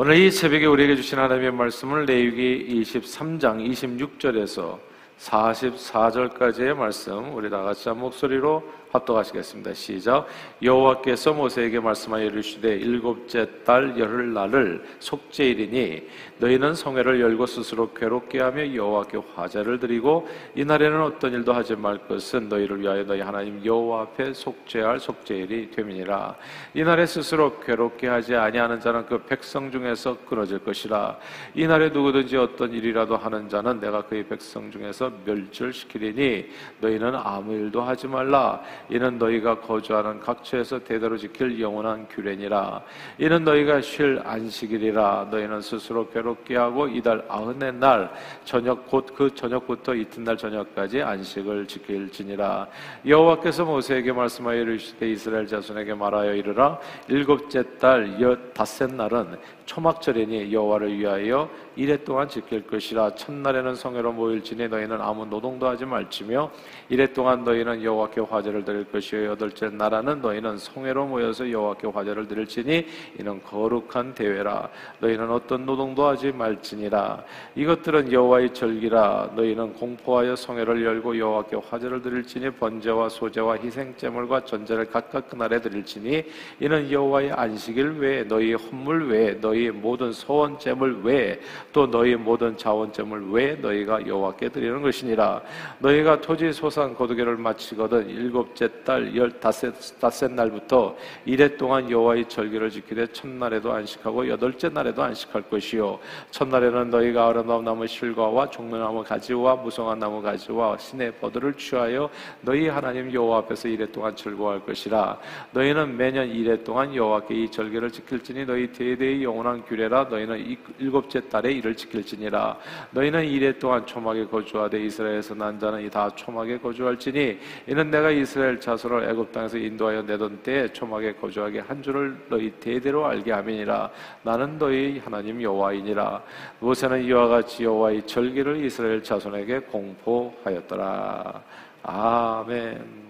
오늘 이 새벽에 우리에게 주신 하나님의 말씀을 레위기 23장 26절에서 44절까지의 말씀 우리 다 같이 한 목소리로 합독하시겠습니다. 시작. 여호와께서 모세에게 말씀하여 이르시되 일곱째 달 열흘 날을 속죄일이니 너희는 성회를 열고 스스로 괴롭게 하며 여호와께 화제를 드리고 이 날에는 어떤 일도 하지 말 것은 너희를 위하여 너희 하나님 여호와 앞에 속죄할 속죄일이 되민이라. 이 날에 스스로 괴롭게 하지 아니하는 자는 그 백성 중에서 끊어질 것이라. 이 날에 누구든지 어떤 일이라도 하는 자는 내가 그의 백성 중에서 멸절시키리니 너희는 아무 일도 하지 말라. 이는 너희가 거주하는 각처에서 대대로 지킬 영원한 규례니라. 이는 너희가 쉴 안식일이라. 너희는 스스로 괴롭게 하고 이달 아흔의 날 저녁 곧 그 저녁부터 이튿날 저녁까지 안식을 지킬지니라. 여호와께서 모세에게 말씀하여 이르시되 이스라엘 자손에게 말하여 이르라. 일곱째 달 엿닷새 날은 초막절이니 여호와를 위하여 이래 동안 지킬 것이라 첫날에는 성회로 모일지니 너희는 아무 노동도 하지 말지며 이래 동안 너희는 여호와께 화제를 드릴 것이요. 여덟째 나라는 너희는 성회로 모여서 여호와께 화제를 드릴지니 이는 거룩한 대회라. 너희는 어떤 노동도 하지 말지니라. 이것들은 여호와의 절기라. 너희는 공포하여 성회를 열고 여호와께 화제를 드릴지니 번제와 소제와 희생제물과 전제를 각각 그날에 드릴지니 이는 여호와의 안식일 외에 너희 헌물 외에 너희의 모든 소원 제물 외에 또 너희 모든 자원점을 왜 너희가 여호와께 드리는 것이니라. 너희가 토지 소산 거두개를 마치거든 일곱 째 달 열다섯 날부터 이래 동안 여호와의 절기를 지키되 첫날에도 안식하고 여덟째 날에도 안식할 것이요. 첫날에는 너희가 아름다운 나무 실과와 종려나무 가지와 무성한 나무 가지와 신의 버들을 취하여 너희 하나님 여호와 앞에서 이래 동안 즐거워할 것이라. 너희는 매년 이래 동안 여호와께 이 절기를 지킬지니 너희 대대의 영원한 규례라. 너희는 일곱째 달에 이를 지킬지니라. 너희는 이래 동안 초막에 거주하되 이스라엘에서 난 자는 이 다 초막에 거주할지니 이는 내가 이스라엘 자손을 애굽 땅에서 인도하여 내던 때에 초막에 거주하게 한 줄을 너희 대대로 알게 함이니라 나는 너희 하나님 여호와이니라 모세는 이와 같이 여호와의 절기를 이스라엘 자손에게 공포하였더라 아멘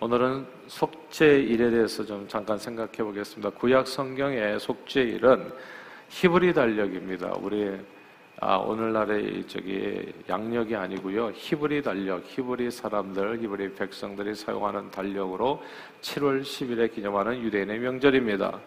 오늘은 속죄일에 대해서 좀 잠깐 생각해 보겠습니다. 구약 성경의 속죄일은 히브리 달력입니다. 우리 아, 오늘날의 저기 양력이 아니고요. 히브리 달력, 히브리 사람들, 히브리 백성들이 사용하는 달력으로 7월 10일에 기념하는 유대인의 명절입니다.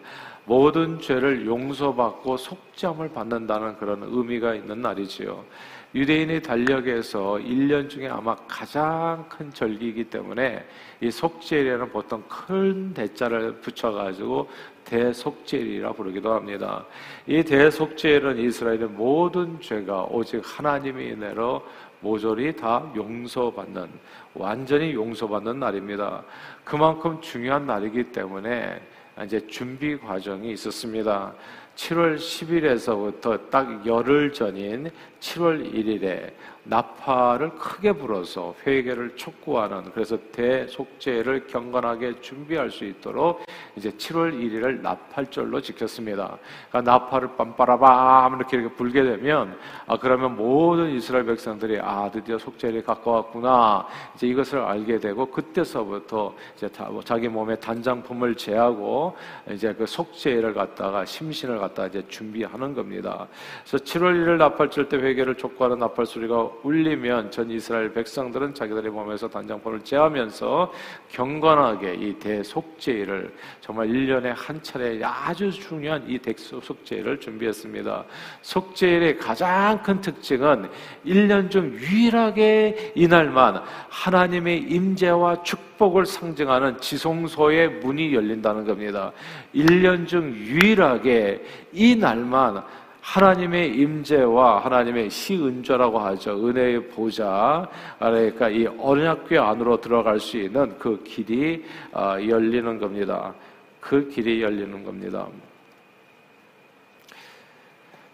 모든 죄를 용서받고 속죄함을 받는다는 그런 의미가 있는 날이지요. 유대인의 달력에서 1년 중에 아마 가장 큰 절기이기 때문에 이 속죄일에는 보통 큰 대자를 붙여가지고 대속죄일이라 부르기도 합니다. 이 대속죄일은 이스라엘의 모든 죄가 오직 하나님의 은혜로 모조리 다 용서받는 완전히 용서받는 날입니다. 그만큼 중요한 날이기 때문에 이제 준비 과정이 있었습니다. 7월 10일에서부터 딱 열흘 전인 7월 1일에 나팔을 크게 불어서 회개를 촉구하는 그래서 대속죄를 경건하게 준비할 수 있도록 이제 7월 1일을 나팔절로 지켰습니다. 그러니까 나팔을 빰빠라밤 이렇게, 이렇게 불게 되면 아 그러면 모든 이스라엘 백성들이 아 드디어 속죄일이 가까웠구나 이제 이것을 알게 되고 그때서부터 이제 뭐 자기 몸에 단장품을 제하고 이제 그 속죄일을 갖다가 심신을 갖다 이제 준비하는 겁니다. 그래서 7월 1일 나팔절 때 회개를 촉구하는 나팔 소리가 울리면 전 이스라엘 백성들은 자기들의 몸에서 단장포를 제하면서 경건하게 이 대속죄를 정말 1년에 한 차례 아주 중요한 이 대속죄를 준비했습니다. 속죄일의 가장 큰 특징은 1년 중 유일하게 이날만 하나님의 임재와 축복을 상징하는 지성소의 문이 열린다는 겁니다. 1년 중 유일하게 이 날만 하나님의 임재와 하나님의 시은좌라고 하죠. 은혜의 보좌. 그러니까 이 언약궤 안으로 들어갈 수 있는 그 길이 아, 열리는 겁니다. 그 길이 열리는 겁니다.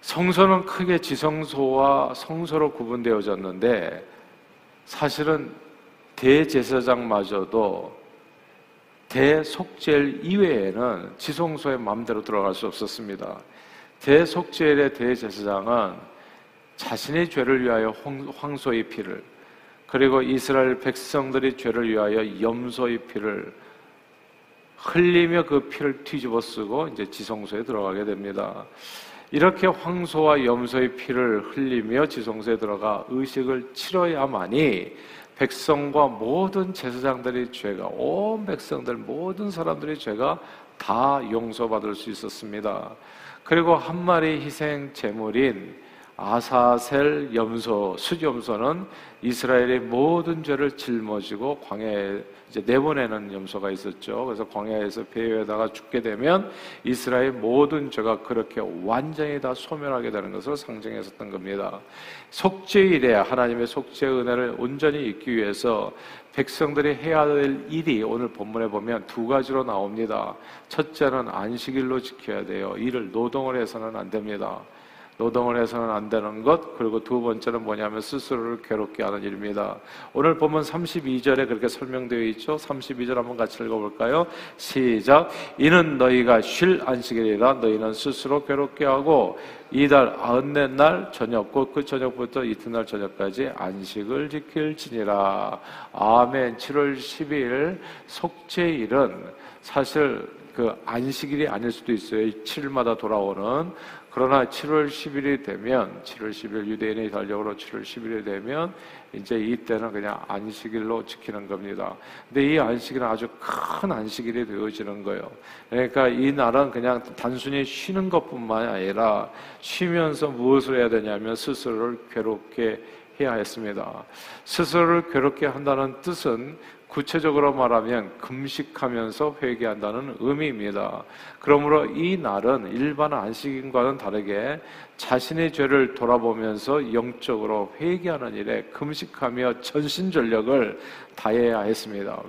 성소는 크게 지성소와 성소로 구분되어졌는데 사실은 대제사장마저도 대속죄 이외에는 지성소에 마음대로 들어갈 수 없었습니다. 대속죄의 대제사장은 자신의 죄를 위하여 황소의 피를 그리고 이스라엘 백성들의 죄를 위하여 염소의 피를 흘리며 그 피를 뒤집어 쓰고 이제 지성소에 들어가게 됩니다. 이렇게 황소와 염소의 피를 흘리며 지성소에 들어가 의식을 치러야만이 백성과 모든 제사장들의 죄가 온 백성들 모든 사람들의 죄가 다 용서받을 수 있었습니다. 그리고 한 마리 희생 제물인 아사셀 염소, 수염소는 이스라엘의 모든 죄를 짊어지고 광야에 이제 내보내는 염소가 있었죠. 그래서 광야에서 배에다가 죽게 되면 이스라엘 모든 죄가 그렇게 완전히 다 소멸하게 되는 것을 상징했었던 겁니다. 속죄일에 하나님의 속죄 은혜를 온전히 잊기 위해서 백성들이 해야 될 일이 오늘 본문에 보면 두 가지로 나옵니다. 첫째는 안식일로 지켜야 돼요. 일을 노동을 해서는 안 됩니다. 노동을 해서는 안 되는 것, 그리고 두 번째는 뭐냐면 스스로를 괴롭게 하는 일입니다. 오늘 보면 32절에 그렇게 설명되어 있죠? 32절 한번 같이 읽어볼까요? 시작. 이는 너희가 쉴 안식일이라 너희는 스스로 괴롭게 하고 이달 아흔넷 날 저녁 곧 그 저녁부터 이튿날 저녁까지 안식을 지킬지니라. 아멘. 7월 10일 속죄일은 사실 그 안식일이 아닐 수도 있어요. 7일마다 돌아오는 그러나 7월 10일이 되면 7월 10일 유대인의 달력으로 7월 10일이 되면 이제 이때는 그냥 안식일로 지키는 겁니다. 근데 이 안식일은 아주 큰 안식일이 되어지는 거예요. 그러니까 이 날은 그냥 단순히 쉬는 것뿐만 아니라 쉬면서 무엇을 해야 되냐면 스스로를 괴롭게 해야 했습니다. 스스로를 괴롭게 한다는 뜻은 구체적으로 말하면 금식하면서 회개한다는 의미입니다. 그러므로 이 날은 일반 안식인과는 다르게 자신의 죄를 돌아보면서 영적으로 회개하는 일에 금식하며 전신 전력을 다해야 했습니다.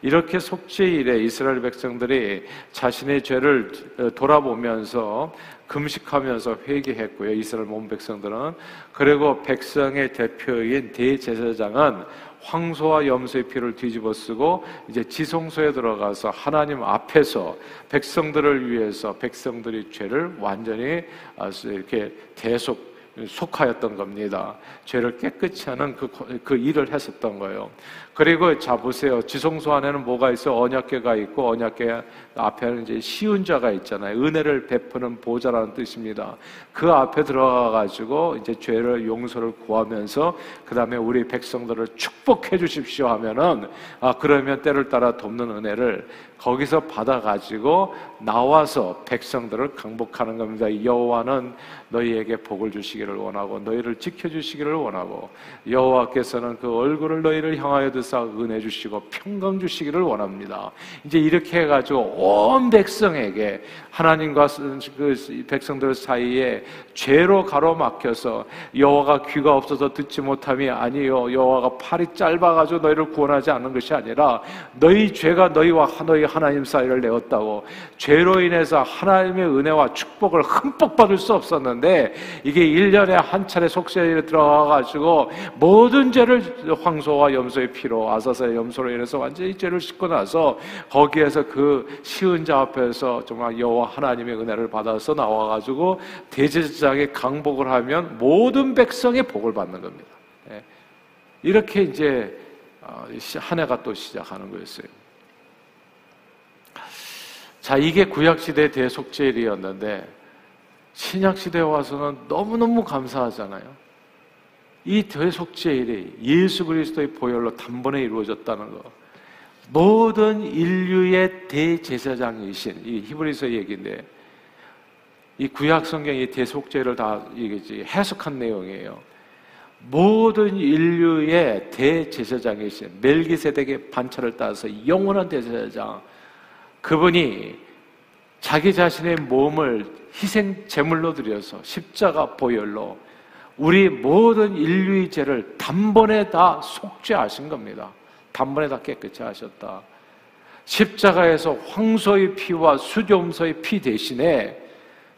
이렇게 속죄 일에 이스라엘 백성들이 자신의 죄를 돌아보면서 금식하면서 회개했고요. 이스라엘 온 백성들은 그리고 백성의 대표인 대제사장은 황소와 염소의 피를 뒤집어 쓰고 이제 지성소에 들어가서 하나님 앞에서 백성들을 위해서 백성들의 죄를 완전히 아, 이렇게 대속 속하였던 겁니다. 죄를 깨끗이 하는 그, 그 일을 했었던 거예요. 그리고 자 보세요. 지성소 안에는 뭐가 있어? 언약궤가 있고 언약궤 앞에는 이제 시운자가 있잖아요. 은혜를 베푸는 보좌라는 뜻입니다. 그 앞에 들어가 가지고 이제 죄를 용서를 구하면서 그다음에 우리 백성들을 축복해 주십시오 하면은 아 그러면 때를 따라 돕는 은혜를 거기서 받아 가지고 나와서 백성들을 강복하는 겁니다. 여호와는 너희에게 복을 주시기를 원하고 너희를 지켜 주시기를 원하고 여호와께서는 그 얼굴을 너희를 향하여 드사 은혜 주시고 평강 주시기를 원합니다. 이제 이렇게 해가지고 온 백성에게 하나님과 그 백성들 사이에 죄로 가로막혀서 여호와가 귀가 없어서 듣지 못함이 아니요 여호와가 팔이 짧아가지고 너희를 구원하지 않는 것이 아니라 너희 죄가 너희와 너희 하나님 사이를 내었다고 죄로 인해서 하나님의 은혜와 축복을 흠뻑 받을 수 없었는데 이게 1년에 한 차례 속죄에 들어가가지고 모든 죄를 황소와 염소의 피로 피로 아사사의 염소로 인해서 완전히 죄를 씻고 나서 거기에서 그 시은 자 앞에서 정말 여호와 하나님의 은혜를 받아서 나와가지고 대제사장의 강복을 하면 모든 백성의 복을 받는 겁니다. 예. 이렇게 이제 어, 한 해가 또 시작하는 거였어요. 자, 이게 구약시대 대속죄일이었는데, 신약시대에 와서는 너무너무 감사하잖아요. 이 대속죄일이 예수 그리스도의 보혈로 단번에 이루어졌다는 것. 모든 인류의 대제사장이신 이 히브리서 얘기인데 이 구약 성경이 대속죄를 다 해석한 내용이에요. 모든 인류의 대제사장이신 멜기세덱의 반차를 따서 영원한 대제사장 그분이 자기 자신의 몸을 희생 제물로 드려서 십자가 보혈로 우리 모든 인류의 죄를 단번에 다 속죄하신 겁니다. 단번에 다 깨끗이 하셨다. 십자가에서 황소의 피와 수염소의 피 대신에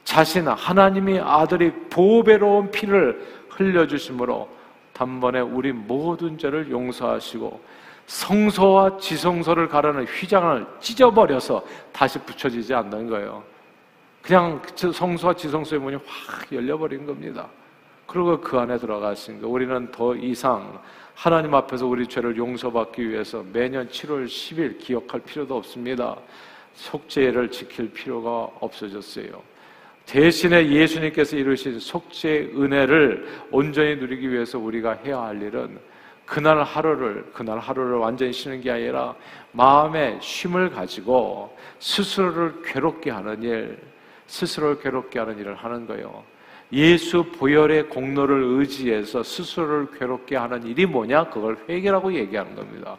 자신 하나님의 아들이 보배로운 피를 흘려주심으로 단번에 우리 모든 죄를 용서하시고 성소와 지성소를 가르는 휘장을 찢어버려서 다시 붙여지지 않는 거예요. 그냥 성소와 지성소의 문이 확 열려버린 겁니다. 그리고 그 안에 들어갔으니까 우리는 더 이상 하나님 앞에서 우리 죄를 용서받기 위해서 매년 7월 10일 기억할 필요도 없습니다. 속죄를 지킬 필요가 없어졌어요. 대신에 예수님께서 이루신 속죄 은혜를 온전히 누리기 위해서 우리가 해야 할 일은 그날 하루를 그날 하루를 완전히 쉬는 게 아니라 마음의 쉼을 가지고 스스로를 괴롭게 하는 일, 스스로를 괴롭게 하는 일을 하는 거예요. 예수 보혈의 공로를 의지해서 스스로를 괴롭게 하는 일이 뭐냐? 그걸 회개라고 얘기하는 겁니다.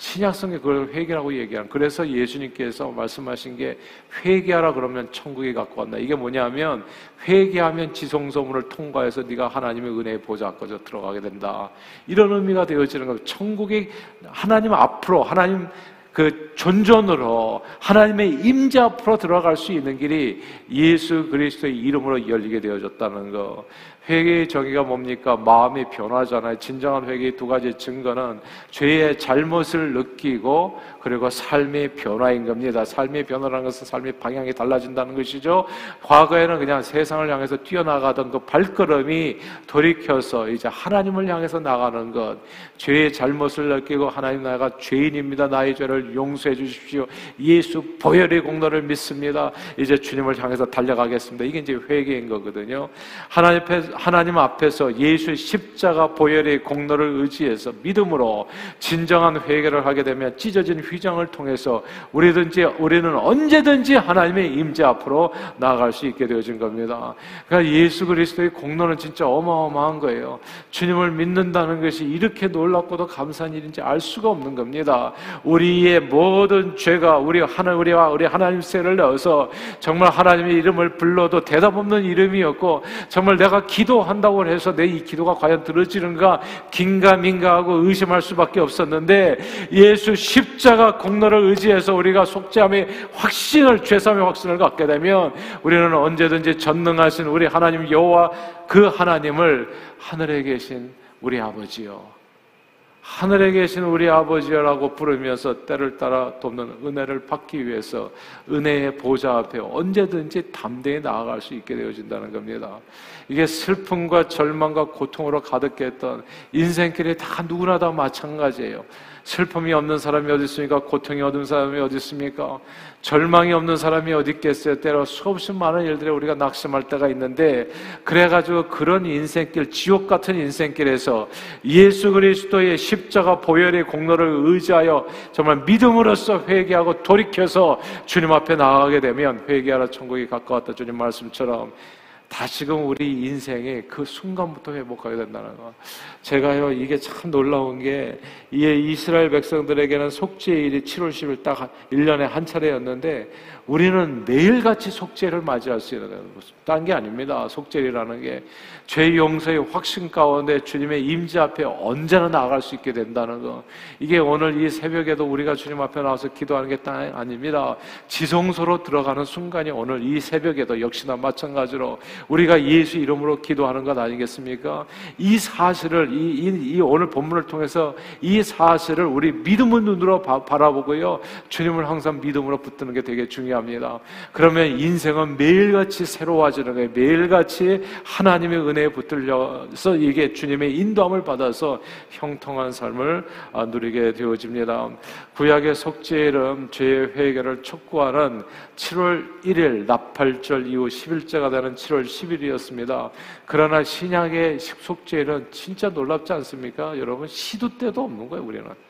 신약성에 그걸 회개라고 얘기하는. 그래서 예수님께서 말씀하신 게 회개하라 그러면 천국에 갖고 왔나. 이게 뭐냐면 회개하면 지성소문을 통과해서 네가 하나님의 은혜의 보좌 앞까지 들어가게 된다. 이런 의미가 되어지는 거예요. 천국이 하나님 앞으로 하나님 그 존존으로 하나님의 임재 앞으로 들어갈 수 있는 길이 예수 그리스도의 이름으로 열리게 되어졌다는 거. 회개의 정의가 뭡니까? 마음이 변화잖아요. 진정한 회개의 두 가지 증거는 죄의 잘못을 느끼고 그리고 삶의 변화인 겁니다. 삶의 변화라는 것은 삶의 방향이 달라진다는 것이죠. 과거에는 그냥 세상을 향해서 뛰어나가던 그 발걸음이 돌이켜서 이제 하나님을 향해서 나가는 것. 죄의 잘못을 느끼고 하나님 나가 죄인입니다. 나의 죄를 용서해 주십시오. 예수 보혈의 공로를 믿습니다. 이제 주님을 향해서 달려가겠습니다. 이게 이제 회개인 거거든요. 하나님 앞에 하나님 앞에서 예수 십자가 보혈의 공로를 의지해서 믿음으로 진정한 회개를 하게 되면 찢어진 휘장을 통해서 우리든지 우리는 언제든지 하나님의 임재 앞으로 나아갈 수 있게 되어진 겁니다. 그러니까 예수 그리스도의 공로는 진짜 어마어마한 거예요. 주님을 믿는다는 것이 이렇게 놀랍고도 감사한 일인지 알 수가 없는 겁니다. 우리의 모든 죄가 우리 하나 우리와 우리 하나님 세를 넣어서 정말 하나님의 이름을 불러도 대답 없는 이름이었고 정말 내가 기 기도한다고 해서 내 이 기도가 과연 들어지는가 긴가민가하고 의심할 수밖에 없었는데 예수 십자가 공로를 의지해서 우리가 속죄함의 확신을 죄삼의 확신을 갖게 되면 우리는 언제든지 전능하신 우리 하나님 여호와 그 하나님을 하늘에 계신 우리 아버지요 하늘에 계신 우리 아버지라고 부르면서 때를 따라 돕는 은혜를 받기 위해서 은혜의 보좌 앞에 언제든지 담대히 나아갈 수 있게 되어진다는 겁니다. 이게 슬픔과 절망과 고통으로 가득했던 인생길이 다 누구나 다 마찬가지예요. 슬픔이 없는 사람이 어디 있습니까? 고통이 없는 사람이 어디 있습니까? 절망이 없는 사람이 어디 있겠어요? 때로 수없이 많은 일들에 우리가 낙심할 때가 있는데 그래가지고 그런 인생길, 지옥 같은 인생길에서 예수 그리스도의 십자가 보혈의 공로를 의지하여 정말 믿음으로써 회개하고 돌이켜서 주님 앞에 나가게 되면 회개하라 천국이 가까웠다 주님 말씀처럼 다시금 우리 인생의 그 순간부터 회복하게 된다는 거. 제가요, 이게 참 놀라운 게, 이에 이스라엘 백성들에게는 속죄일이 7월 10일 딱 1년에 한 차례였는데, 우리는 매일같이 속죄를 맞이할 수 있는 딴게 아닙니다. 속죄라는 게 죄 용서의 확신 가운데 주님의 임재 앞에 언제나 나아갈 수 있게 된다는 거. 이게 오늘 이 새벽에도 우리가 주님 앞에 나와서 기도하는 게 아닙니다. 지성소로 들어가는 순간이 오늘 이 새벽에도 역시나 마찬가지로 우리가 예수 이름으로 기도하는 것 아니겠습니까? 이 사실을 이, 이, 이 오늘 본문을 통해서 이 사실을 우리 믿음의 눈으로 바, 바라보고요. 주님을 항상 믿음으로 붙드는 게 되게 중요 합니다. 합니다. 그러면 인생은 매일같이 새로워지는 거예요. 매일같이 하나님의 은혜에 붙들려서 이게 주님의 인도함을 받아서 형통한 삶을 아, 누리게 되어집니다. 구약의 속죄일은 죄의 회개를 촉구하는 7월 1일 나팔절 이후 10일째가 되는 7월 10일이었습니다. 그러나 신약의 속죄일은 진짜 놀랍지 않습니까? 여러분 시도 때도 없는 거예요, 우리는.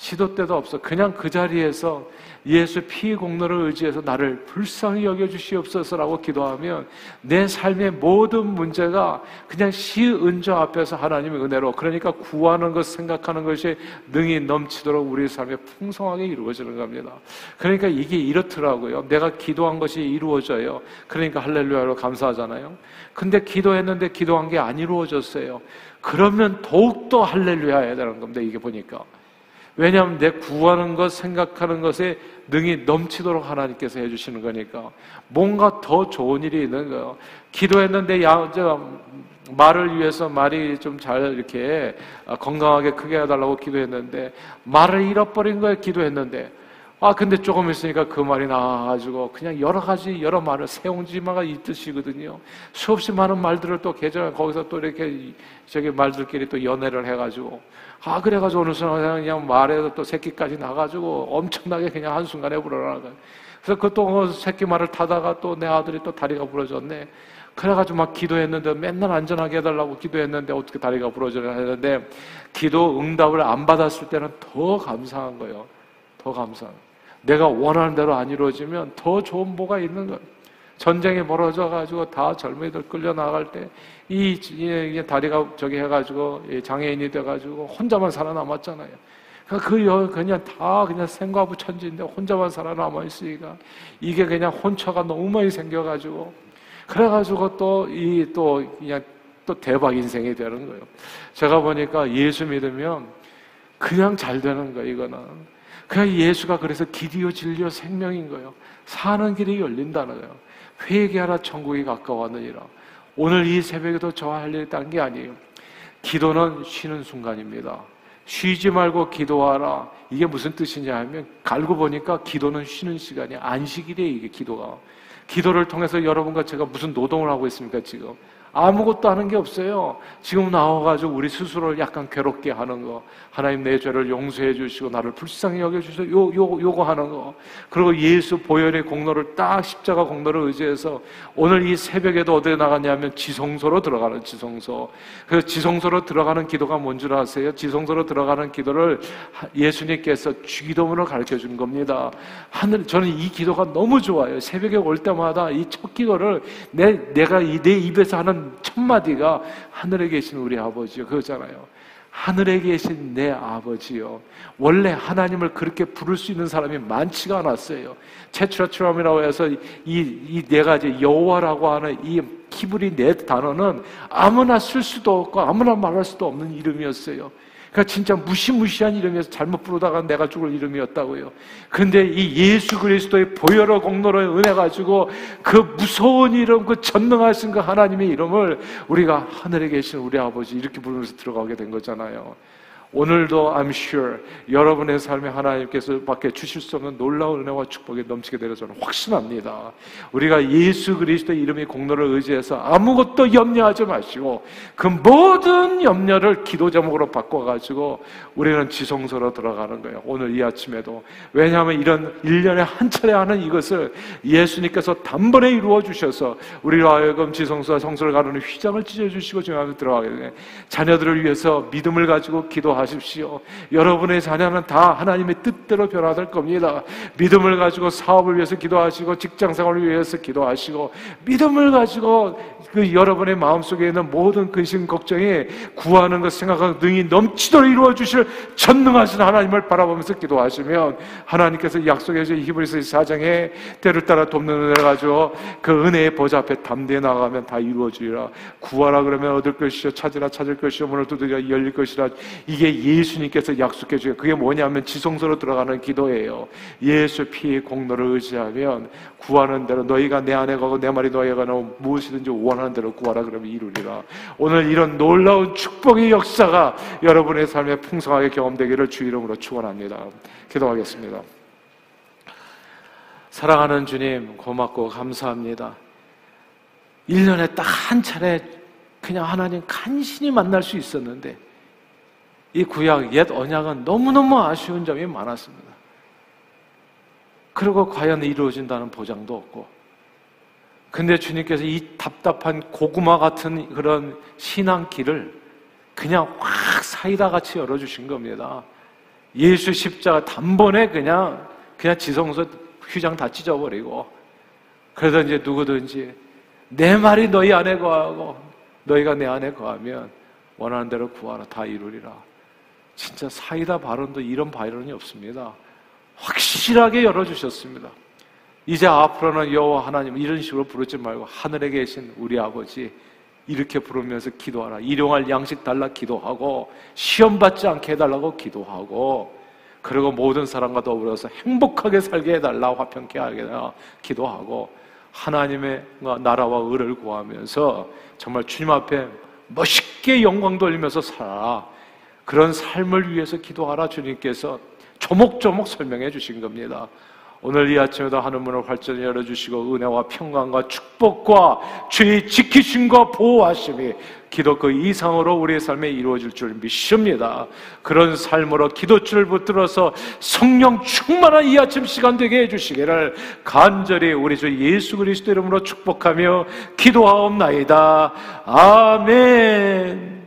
시도 때도 없어. 그냥 그 자리에서 예수 피 공로를 의지해서 나를 불쌍히 여겨 주시옵소서라고 기도하면 내 삶의 모든 문제가 그냥 시은저 앞에서 하나님의 은혜로 그러니까 구하는 것 생각하는 것이 능이 넘치도록 우리 삶에 풍성하게 이루어지는 겁니다. 그러니까 이게 이렇더라고요. 내가 기도한 것이 이루어져요. 그러니까 할렐루야로 감사하잖아요. 근데 기도했는데 기도한 게 안 이루어졌어요. 그러면 더욱더 할렐루야 해야 되는 겁니다. 이게 보니까. 왜냐하면 내 구하는 것, 생각하는 것에 능이 넘치도록 하나님께서 해주시는 거니까 뭔가 더 좋은 일이 있는 거예요. 기도했는데 야, 저, 말을 위해서 말이 좀 잘 이렇게 건강하게 크게 해달라고 기도했는데 말을 잃어버린 거예요. 기도했는데 아 근데 조금 있으니까 그 말이 나와가지고 그냥 여러 가지 여러 말을 세옹지마가 있듯이거든요. 수없이 많은 말들을 또 개정 거기서 또 이렇게 저기 말들끼리 또 연애를 해가지고 아 그래가지고 어느 순간 그냥 말에서 또 새끼까지 나가지고 엄청나게 그냥 한 순간에 거예요. 그래서 그또 새끼 말을 타다가 또 내 아들이 또 다리가 부러졌네. 그래가지고 막 기도했는데 맨날 안전하게 해달라고 기도했는데 어떻게 다리가 부러져야 하는데 기도 응답을 안 받았을 때는 더 감사한 거예요. 더 감사한. 내가 원하는 대로 안 이루어지면 더 좋은 뭐가 있는 거예요. 전쟁이 벌어져 가지고 다 젊은이들 끌려 나갈 때 이 다리가 저기 해가지고 장애인이 돼가지고 혼자만 살아남았잖아요. 그 그냥 다 그냥 생과부 천지인데 혼자만 살아남아 있으니까 이게 그냥 혼처가 너무 많이 생겨가지고 그래가지고 또 이또 그냥 또 대박 인생이 되는 거예요. 제가 보니까 예수 믿으면 그냥 잘 되는 거예요. 이거는 그냥 예수가 그래서 길이요 진리요 생명인 거예요. 사는 길이 열린다는 거예요. 회개하라 천국이 가까웠느니라. 오늘 이 새벽에도 저와 할 일이 딴 게 아니에요. 기도는 쉬는 순간입니다. 쉬지 말고 기도하라. 이게 무슨 뜻이냐 하면 갈고 보니까 기도는 쉬는 시간이 안식일이에요, 이게 기도가. 기도를 통해서 여러분과 제가 무슨 노동을 하고 있습니까, 지금? 아무것도 하는 게 없어요. 지금 나와가지고 우리 스스로를 약간 괴롭게 하는 거. 하나님 내 죄를 용서해 주시고 나를 불쌍히 여겨 주셔서 요, 요, 요거 하는 거. 그리고 예수 보혈의 공로를 딱 십자가 공로를 의지해서 오늘 이 새벽에도 어디에 나갔냐면 지성소로 들어가는 지성소. 그 지성소로 들어가는 기도가 뭔 줄 아세요? 지성소로 들어가는 기도를 예수님께서 주기도문을 가르쳐 준 겁니다. 하늘, 저는 이 기도가 너무 좋아요. 새벽에 올 때마다 이 첫 기도를 내, 내가 내 입에서 하는 첫 마디가 하늘에 계신 우리 아버지요. 그거잖아요. 하늘에 계신 내 아버지요. 원래 하나님을 그렇게 부를 수 있는 사람이 많지가 않았어요. 체추라추람이라고 해서 이, 이 네 가지 여호와라고 하는 이 키브리 네 단어는 아무나 쓸 수도 없고 아무나 말할 수도 없는 이름이었어요. 그러니까 진짜 무시무시한 이름이어서 잘못 부르다가 내가 죽을 이름이었다고요. 근데 이 예수 그리스도의 보혈의 공로로 은혜 가지고 그 무서운 이름, 그 전능하신 그 하나님의 이름을 우리가 하늘에 계신 우리 아버지 이렇게 부르면서 들어가게 된 거잖아요. 오늘도 I'm sure 여러분의 삶에 하나님께서 밖에 주실 수 없는 놀라운 은혜와 축복이 넘치게 되려 저는 확신합니다. 우리가 예수 그리스도 이름의 공로를 의지해서 아무것도 염려하지 마시고 그 모든 염려를 기도 제목으로 바꿔가지고 우리는 지성소로 들어가는 거예요. 오늘 이 아침에도. 왜냐하면 이런 1년에 한 차례 하는 이것을 예수님께서 단번에 이루어 주셔서 우리로 하여금 지성소와 성소를 가르는 휘장을 찢어주시고 지금 들어가게 돼. 자녀들을 위해서 믿음을 가지고 기도하 기도하십시오. 여러분의 자녀는 다 하나님의 뜻대로 변화될 겁니다. 믿음을 가지고 사업을 위해서 기도하시고 직장 생활을 위해서 기도하시고 믿음을 가지고 그 여러분의 마음속에 있는 모든 근심 걱정이 구하는 것 생각하는 능이 넘치도록 이루어 주실 전능하신 하나님을 바라보면서 기도하시면 하나님께서 약속해 주신 히브리서 4장에 때를 따라 돕는 은혜를 가지고 그 은혜의 보좌 앞에 담대히 나가면 다 이루어지리라. 구하라 그러면 얻을 것이요 찾으라 찾을 것이요 문을 두드려 열릴 것이라. 이게 예수님께서 약속해 주요 그게 뭐냐면 지성소로 들어가는 기도예요. 예수 피의 공로를 의지하면 구하는 대로 너희가 내 안에 가고 내 말이 너희가 나오 무엇이든지 원하는 대로 구하라 그러면 이루리라. 오늘 이런 놀라운 축복의 역사가 여러분의 삶에 풍성하게 경험되기를 주 이름으로 축원합니다. 기도하겠습니다. 사랑하는 주님 고맙고 감사합니다. 1년에 딱 한 차례 그냥 하나님 간신히 만날 수 있었는데 이 구약 옛 언약은 너무너무 아쉬운 점이 많았습니다. 그리고 과연 이루어진다는 보장도 없고. 근데 주님께서 이 답답한 고구마 같은 그런 신앙길을 그냥 확 사이다 같이 열어주신 겁니다. 예수 십자가 단번에 그냥, 그냥 지성소 휘장 다 찢어버리고. 그래서 이제 누구든지 내 말이 너희 안에 거하고 너희가 내 안에 거하면 원하는 대로 구하라 다 이루리라. 진짜 사이다 발언도 이런 발언이 없습니다. 확실하게 열어주셨습니다. 이제 앞으로는 여호와 하나님 이런 식으로 부르지 말고 하늘에 계신 우리 아버지 이렇게 부르면서 기도하라. 일용할 양식 달라 기도하고 시험 받지 않게 해달라고 기도하고 그리고 모든 사람과 더불어서 행복하게 살게 해달라 화평케 하게 해달라 기도하고 하나님의 나라와 의를 구하면서 정말 주님 앞에 멋있게 영광 돌리면서 살아. 그런 삶을 위해서 기도하라 주님께서 조목조목 설명해 주신 겁니다. 오늘 이 아침에도 하늘 문을 활짝 열어주시고 은혜와 평강과 축복과 주의 지키심과 보호하심이 기도 그 이상으로 우리의 삶에 이루어질 줄 믿습니다. 그런 삶으로 기도줄을 붙들어서 성령 충만한 이 아침 시간 되게 해주시기를 간절히 우리 주 예수 그리스도 이름으로 축복하며 기도하옵나이다. 아멘.